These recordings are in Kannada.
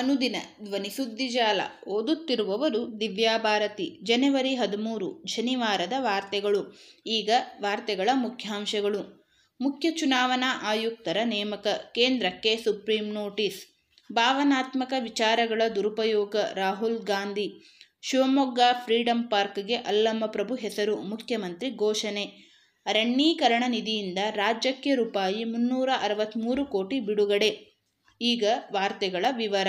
ಅನುದಿನ ಧ್ವನಿ ಸುದ್ದಿಜಾಲ ಓದುತ್ತಿರುವವರು ದಿವ್ಯಾಭಾರತಿ, ಜನವರಿ ಹದಿಮೂರು, ಶನಿವಾರದ ವಾರ್ತೆಗಳು. ಈಗ ವಾರ್ತೆಗಳ ಮುಖ್ಯಾಂಶಗಳು. ಮುಖ್ಯ ಚುನಾವಣಾ ಆಯುಕ್ತರ ನೇಮಕ, ಕೇಂದ್ರಕ್ಕೆ ಸುಪ್ರೀಂ ನೋಟಿಸ್. ಭಾವನಾತ್ಮಕ ವಿಚಾರಗಳ ದುರುಪಯೋಗ, ರಾಹುಲ್ ಗಾಂಧಿ. ಶಿವಮೊಗ್ಗ ಫ್ರೀಡಂ ಪಾರ್ಕ್ಗೆ ಅಲ್ಲಮಪ್ರಭು ಹೆಸರು, ಮುಖ್ಯಮಂತ್ರಿ ಘೋಷಣೆ. ಅರಣ್ಯೀಕರಣ ನಿಧಿಯಿಂದ ರಾಜ್ಯಕ್ಕೆ ರೂಪಾಯಿ ಮುನ್ನೂರ ಅರವತ್ತ್ಮೂರು ಕೋಟಿ ಬಿಡುಗಡೆ. ಈಗ ವಾರ್ತೆಗಳ ವಿವರ.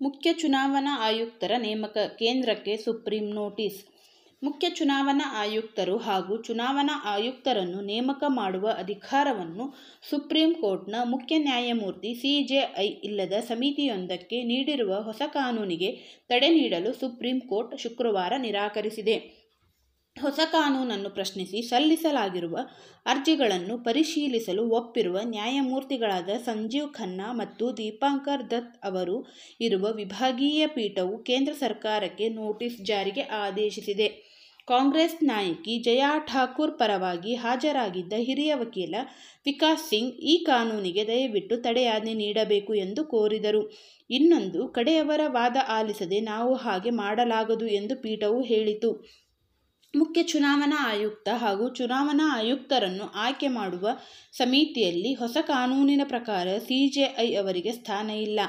ಮುಖ್ಯ ಚುನಾವಣಾ ಆಯುಕ್ತರ ನೇಮಕ ಕೇಂದ್ರಕ್ಕೆ ಸುಪ್ರೀಂ ನೋಟಿಸ್. ಮುಖ್ಯ ಚುನಾವಣಾ ಆಯುಕ್ತರು ಹಾಗೂ ಚುನಾವಣಾ ಆಯುಕ್ತರನ್ನು ನೇಮಕ ಮಾಡುವ ಅಧಿಕಾರವನ್ನು ಸುಪ್ರೀಂ ಕೋರ್ಟ್ನ ಮುಖ್ಯ ನ್ಯಾಯಮೂರ್ತಿ ಸಿಜೆಐ ಇಲ್ಲದ ಸಮಿತಿಯೊಂದಕ್ಕೆ ನೀಡಿರುವ ಹೊಸ ಕಾನೂನಿಗೆ ತಡೆ ನೀಡಲು ಸುಪ್ರೀಂ ಕೋರ್ಟ್ ಶುಕ್ರವಾರ ನಿರಾಕರಿಸಿದೆ. ಹೊಸ ಕಾನೂನನ್ನು ಪ್ರಶ್ನಿಸಿ ಸಲ್ಲಿಸಲಾಗಿರುವ ಅರ್ಜಿಗಳನ್ನು ಪರಿಶೀಲಿಸಲು ಒಪ್ಪಿರುವ ನ್ಯಾಯಮೂರ್ತಿಗಳಾದ ಸಂಜೀವ್ ಖನ್ನಾ ಮತ್ತು ದೀಪಾಂಕರ್ ದತ್ ಅವರು ಇರುವ ವಿಭಾಗೀಯ ಪೀಠವು ಕೇಂದ್ರ ಸರ್ಕಾರಕ್ಕೆ ನೋಟಿಸ್ ಜಾರಿಗೆ ಆದೇಶಿಸಿದೆ. ಕಾಂಗ್ರೆಸ್ ನಾಯಕಿ ಜಯಾ ಠಾಕೂರ್ ಪರವಾಗಿ ಹಾಜರಾಗಿದ್ದ ಹಿರಿಯ ವಕೀಲ ವಿಕಾಸ್ ಸಿಂಗ್ ಈ ಕಾನೂನಿಗೆ ದಯವಿಟ್ಟು ತಡೆಯಾಜ್ಞೆ ನೀಡಬೇಕು ಎಂದು ಕೋರಿದರು. ಇನ್ನೊಂದು, ಕಡೆಯವರ ವಾದ ಆಲಿಸದೆ ನಾವು ಹಾಗೆ ಮಾಡಲಾಗದು ಎಂದು ಪೀಠವು ಹೇಳಿತು. ಮುಖ್ಯ ಚುನಾವಣಾ ಆಯುಕ್ತ ಹಾಗೂ ಚುನಾವಣಾ ಆಯುಕ್ತರನ್ನು ಆಯ್ಕೆ ಮಾಡುವ ಸಮಿತಿಯಲ್ಲಿ ಹೊಸ ಕಾನೂನಿನ ಪ್ರಕಾರ ಸಿಜೆಐ ಅವರಿಗೆ ಸ್ಥಾನ ಇಲ್ಲ.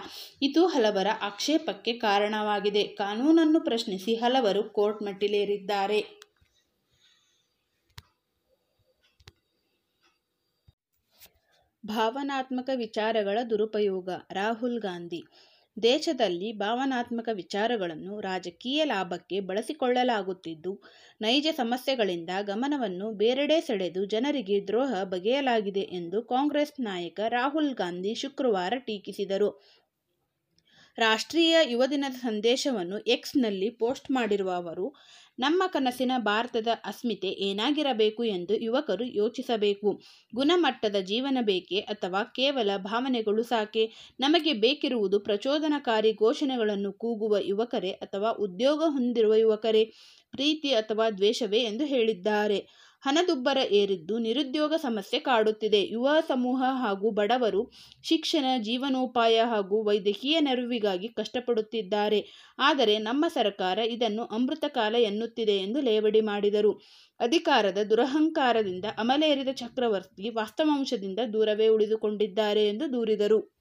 ಇದು ಹಲವರ ಆಕ್ಷೇಪಕ್ಕೆ ಕಾರಣವಾಗಿದೆ. ಕಾನೂನನ್ನು ಪ್ರಶ್ನಿಸಿ ಹಲವರು ಕೋರ್ಟ್ ಮೆಟ್ಟಿಲೇರಿದ್ದಾರೆ. ಭಾವನಾತ್ಮಕ ವಿಚಾರಗಳ ದುರುಪಯೋಗ, ರಾಹುಲ್ ಗಾಂಧಿ ದೇಶದಲ್ಲಿ ಭಾವನಾತ್ಮಕ ವಿಚಾರಗಳನ್ನು ರಾಜಕೀಯ ಲಾಭಕ್ಕೆ ಬಳಸಿಕೊಳ್ಳಲಾಗುತ್ತಿದ್ದು, ನೈಜ ಸಮಸ್ಯೆಗಳಿಂದ ಗಮನವನ್ನು ಬೇರೆಡೆ ಸೆಳೆದು ಜನರಿಗೆ ದ್ರೋಹ ಬಗೆಯಲಾಗಿದೆ ಎಂದು ಕಾಂಗ್ರೆಸ್ ನಾಯಕ ರಾಹುಲ್ ಗಾಂಧಿ ಶುಕ್ರವಾರ ಟೀಕಿಸಿದರು. ರಾಷ್ಟ್ರೀಯ ಯುವ ದಿನದ ಸಂದೇಶವನ್ನು ಎಕ್ಸ್ನಲ್ಲಿ ಪೋಸ್ಟ್ ಮಾಡಿರುವ ಅವರು, ನಮ್ಮ ಕನಸಿನ ಭಾರತದ ಅಸ್ಮಿತೆ ಏನಾಗಿರಬೇಕು ಎಂದು ಯುವಕರು ಯೋಚಿಸಬೇಕು. ಗುಣಮಟ್ಟದ ಜೀವನ ಬೇಕೆ ಅಥವಾ ಕೇವಲ ಭಾವನೆಗಳು ಸಾಕೆ? ನಮಗೆ ಬೇಕಿರುವುದು ಪ್ರಚೋದನಕಾರಿ ಘೋಷಣೆಗಳನ್ನು ಕೂಗುವ ಯುವಕರೇ ಅಥವಾ ಉದ್ಯೋಗ ಹೊಂದಿರುವ ಯುವಕರೇ? ಪ್ರೀತಿ ಅಥವಾ ದ್ವೇಷವೇ ಎಂದು ಹೇಳಿದ್ದಾರೆ. ಹಣದುಬ್ಬರ ಏರಿದ್ದು ನಿರುದ್ಯೋಗ ಸಮಸ್ಯೆ ಕಾಡುತ್ತಿದೆ. ಯುವ ಸಮೂಹ ಹಾಗೂ ಬಡವರು ಶಿಕ್ಷಣ, ಜೀವನೋಪಾಯ ಹಾಗೂ ವೈದ್ಯಕೀಯ ನೆರವಿಗಾಗಿ ಕಷ್ಟಪಡುತ್ತಿದ್ದಾರೆ. ಆದರೆ ನಮ್ಮ ಸರ್ಕಾರ ಇದನ್ನು ಅಮೃತ ಕಾಲ ಎನ್ನುತ್ತಿದೆ ಎಂದು ಲೇವಡಿ ಮಾಡಿದರು. ಅಧಿಕಾರದ ದುರಹಂಕಾರದಿಂದ ಅಮಲೇರಿದ ಚಕ್ರವರ್ತಿ ವಾಸ್ತವಾಂಶದಿಂದ ದೂರವೇ ಉಳಿದುಕೊಂಡಿದ್ದಾರೆ ಎಂದು ದೂರಿದರು.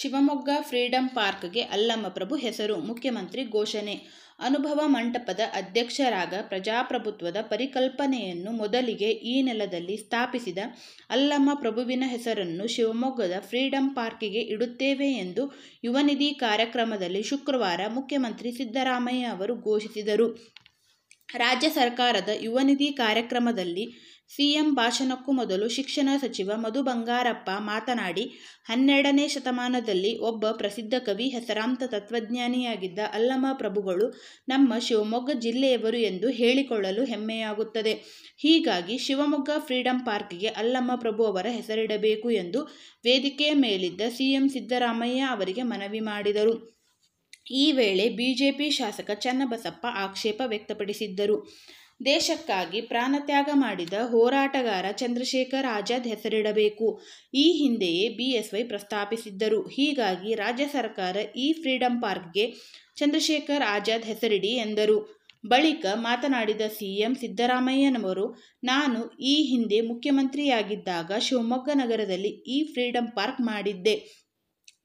ಶಿವಮೊಗ್ಗ ಫ್ರೀಡಂ ಪಾರ್ಕ್ಗೆ ಅಲ್ಲಮಪ್ರಭು ಹೆಸರು, ಮುಖ್ಯಮಂತ್ರಿ ಘೋಷಣೆ. ಅನುಭವ ಮಂಟಪದ ಅಧ್ಯಕ್ಷರಾಗ ಪ್ರಜಾಪ್ರಭುತ್ವದ ಪರಿಕಲ್ಪನೆಯನ್ನು ಮೊದಲಿಗೆ ಈ ನೆಲದಲ್ಲಿ ಸ್ಥಾಪಿಸಿದ ಅಲ್ಲಮ್ಮ ಪ್ರಭುವಿನ ಹೆಸರನ್ನು ಶಿವಮೊಗ್ಗದ ಫ್ರೀಡಂ ಪಾರ್ಕಿಗೆ ಇಡುತ್ತೇವೆ ಎಂದು ಯುವನಿಧಿ ಕಾರ್ಯಕ್ರಮದಲ್ಲಿ ಶುಕ್ರವಾರ ಮುಖ್ಯಮಂತ್ರಿ ಸಿದ್ದರಾಮಯ್ಯ ಅವರು ಘೋಷಿಸಿದರು. ರಾಜ್ಯ ಸರ್ಕಾರದ ಯುವನಿಧಿ ಕಾರ್ಯಕ್ರಮದಲ್ಲಿ ಸಿಎಂ ಭಾಷಣಕ್ಕೂ ಮೊದಲು ಶಿಕ್ಷಣ ಸಚಿವ ಮಧು ಬಂಗಾರಪ್ಪ ಮಾತನಾಡಿ, ಹನ್ನೆರಡನೇ ಶತಮಾನದಲ್ಲಿ ಒಬ್ಬ ಪ್ರಸಿದ್ಧ ಕವಿ ಹೆಸರಾಂತ ತತ್ವಜ್ಞಾನಿಯಾಗಿದ್ದ ಅಲ್ಲಮ ಪ್ರಭುಗಳು ನಮ್ಮ ಶಿವಮೊಗ್ಗ ಜಿಲ್ಲೆಯವರು ಎಂದು ಹೇಳಿಕೊಳ್ಳಲು ಹೆಮ್ಮೆಯಾಗುತ್ತದೆ. ಹೀಗಾಗಿ ಶಿವಮೊಗ್ಗ ಫ್ರೀಡಂ ಪಾರ್ಕ್ಗೆ ಅಲ್ಲಮ್ಮ ಪ್ರಭು ಅವರ ಹೆಸರಿಡಬೇಕು ಎಂದು ವೇದಿಕೆಯ ಮೇಲಿದ್ದ ಸಿಎಂ ಸಿದ್ದರಾಮಯ್ಯ ಅವರಿಗೆ ಮನವಿ ಮಾಡಿದರು. ಈ ವೇಳೆ ಬಿಜೆಪಿ ಶಾಸಕ ಚನ್ನಬಸಪ್ಪ ಆಕ್ಷೇಪ ವ್ಯಕ್ತಪಡಿಸಿದ್ದರು. ದೇಶಕ್ಕಾಗಿ ಪ್ರಾಣತ್ಯಾಗ ಮಾಡಿದ ಹೋರಾಟಗಾರ ಚಂದ್ರಶೇಖರ್ ಆಜಾದ್ ಹೆಸರಿಡಬೇಕು. ಈ ಹಿಂದೆಯೇ ಬಿಎಸ್ವೈ ಪ್ರಸ್ತಾಪಿಸಿದ್ದರು. ಹೀಗಾಗಿ ರಾಜ್ಯ ಸರ್ಕಾರ ಈ ಫ್ರೀಡಂ ಪಾರ್ಕ್ಗೆ ಚಂದ್ರಶೇಖರ್ ಆಜಾದ್ ಹೆಸರಿಡಿ ಎಂದರು. ಬಳಿಕ ಮಾತನಾಡಿದ ಸಿಎಂ ಸಿದ್ದರಾಮಯ್ಯನವರು, ನಾನು ಈ ಹಿಂದೆ ಮುಖ್ಯಮಂತ್ರಿಯಾಗಿದ್ದಾಗ ಶಿವಮೊಗ್ಗ ನಗರದಲ್ಲಿ ಈ ಫ್ರೀಡಂ ಪಾರ್ಕ್ ಮಾಡಿದ್ದೆ.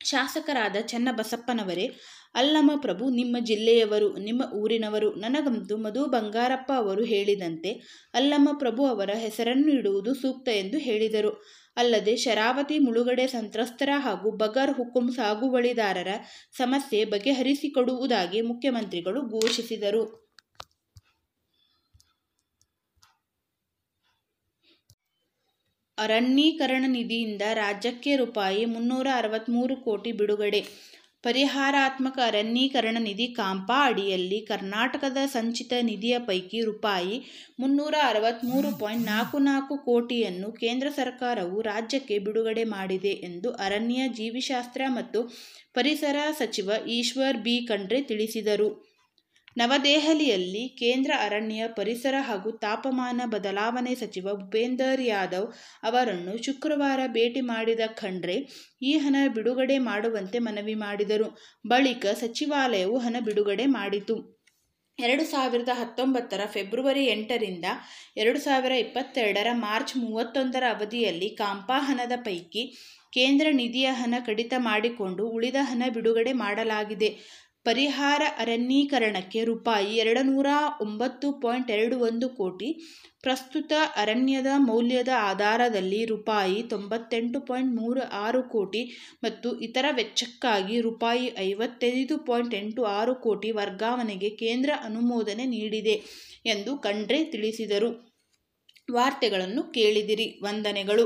ಶಾಸಕರಾದ ಚನ್ನಬಸಪ್ಪನವರೇ ಅಲ್ಲಮ ಪ್ರಭು ನಿಮ್ಮ ಜಿಲ್ಲೆಯವರು, ನಿಮ್ಮ ಊರಿನವರು, ನನಗಂತೂ ಮಧು ಬಂಗಾರಪ್ಪ ಅವರು ಹೇಳಿದಂತೆ ಅಲ್ಲಮ ಪ್ರಭು ಅವರ ಹೆಸರನ್ನು ಇಡುವುದು ಸೂಕ್ತ ಎಂದು ಹೇಳಿದರು. ಅಲ್ಲದೆ ಶರಾವತಿ ಮುಳುಗಡೆ ಸಂತ್ರಸ್ತರ ಹಾಗೂ ಬಗರ್ ಹುಕುಂ ಸಾಗುವಳಿದಾರರ ಸಮಸ್ಯೆ ಬಗೆಹರಿಸಿಕೊಡುವುದಾಗಿ ಮುಖ್ಯಮಂತ್ರಿಗಳು ಘೋಷಿಸಿದರು. ಅರಣ್ಯೀಕರಣ ನಿಧಿಯಿಂದ ರಾಜ್ಯಕ್ಕೆ ರೂಪಾಯಿ ಮುನ್ನೂರ ಅರವತ್ತ್ಮೂರು ಕೋಟಿ ಬಿಡುಗಡೆ. ಪರಿಹಾರಾತ್ಮಕ ಅರಣ್ಯೀಕರಣ ನಿಧಿ ಕಾಂಪಾ ಅಡಿಯಲ್ಲಿ ಕರ್ನಾಟಕದ ಸಂಚಿತ ನಿಧಿಯ ಪೈಕಿ ರೂಪಾಯಿ ಮುನ್ನೂರ ಅರವತ್ತ್ಮೂರು ಪಾಯಿಂಟ್ ನಾಲ್ಕು ನಾಲ್ಕು ಕೋಟಿಯನ್ನು ಕೇಂದ್ರ ಸರ್ಕಾರವು ರಾಜ್ಯಕ್ಕೆ ಬಿಡುಗಡೆ ಮಾಡಿದೆ ಎಂದು ಅರಣ್ಯ ಜೀವಿಶಾಸ್ತ್ರ ಮತ್ತು ಪರಿಸರ ಸಚಿವ ಈಶ್ವರ್ ಬಿ ಖಂಡ್ರೆ ತಿಳಿಸಿದರು. ನವದೆಹಲಿಯಲ್ಲಿ ಕೇಂದ್ರ ಅರಣ್ಯ, ಪರಿಸರ ಹಾಗೂ ತಾಪಮಾನ ಬದಲಾವಣೆ ಸಚಿವ ಭೂಪೇಂದರ್ ಯಾದವ್ ಅವರನ್ನು ಶುಕ್ರವಾರ ಭೇಟಿ ಮಾಡಿದ ಖಂಡ್ರೆ, ಈ ಹಣ ಬಿಡುಗಡೆ ಮಾಡುವಂತೆ ಮನವಿ ಮಾಡಿದರು. ಬಳಿಕ ಸಚಿವಾಲಯವು ಹಣ ಬಿಡುಗಡೆ ಮಾಡಿತು. ಎರಡು ಸಾವಿರದ ಹತ್ತೊಂಬತ್ತರ ಫೆಬ್ರವರಿ ಎಂಟರಿಂದ ಎರಡು ಸಾವಿರ ಇಪ್ಪತ್ತೆರಡರ ಮಾರ್ಚ್ ಮೂವತ್ತೊಂದರ ಅವಧಿಯಲ್ಲಿ ಕಾಂಪಾ ಹಣದ ಪೈಕಿ ಕೇಂದ್ರ ನಿಧಿಯ ಹಣ ಕಡಿತ ಮಾಡಿಕೊಂಡು ಉಳಿದ ಹಣ ಬಿಡುಗಡೆ ಮಾಡಲಾಗಿದೆ. ಪರಿಹಾರ ಅರಣ್ಯೀಕರಣಕ್ಕೆ ರೂಪಾಯಿ ಎರಡು ನೂರ ಒಂಬತ್ತು ಪಾಯಿಂಟ್ ಎರಡು ಒಂದು ಕೋಟಿ, ಪ್ರಸ್ತುತ ಅರಣ್ಯದ ಮೌಲ್ಯದ ಆಧಾರದಲ್ಲಿ ರೂಪಾಯಿ ತೊಂಬತ್ತೆಂಟು ಪಾಯಿಂಟ್ ಮೂರು ಆರು ಕೋಟಿ ಮತ್ತು ಇತರ ವೆಚ್ಚಕ್ಕಾಗಿ ರೂಪಾಯಿ ಐವತ್ತೈದು ಪಾಯಿಂಟ್ ಎಂಟು ಆರು ಕೋಟಿ ವರ್ಗಾವಣೆಗೆ ಕೇಂದ್ರ ಅನುಮೋದನೆ ನೀಡಿದೆ ಎಂದು ಖಂಡ್ರೆ ತಿಳಿಸಿದರು. ವಾರ್ತೆಗಳನ್ನು ಕೇಳಿದಿರಿ. ವಂದನೆಗಳು.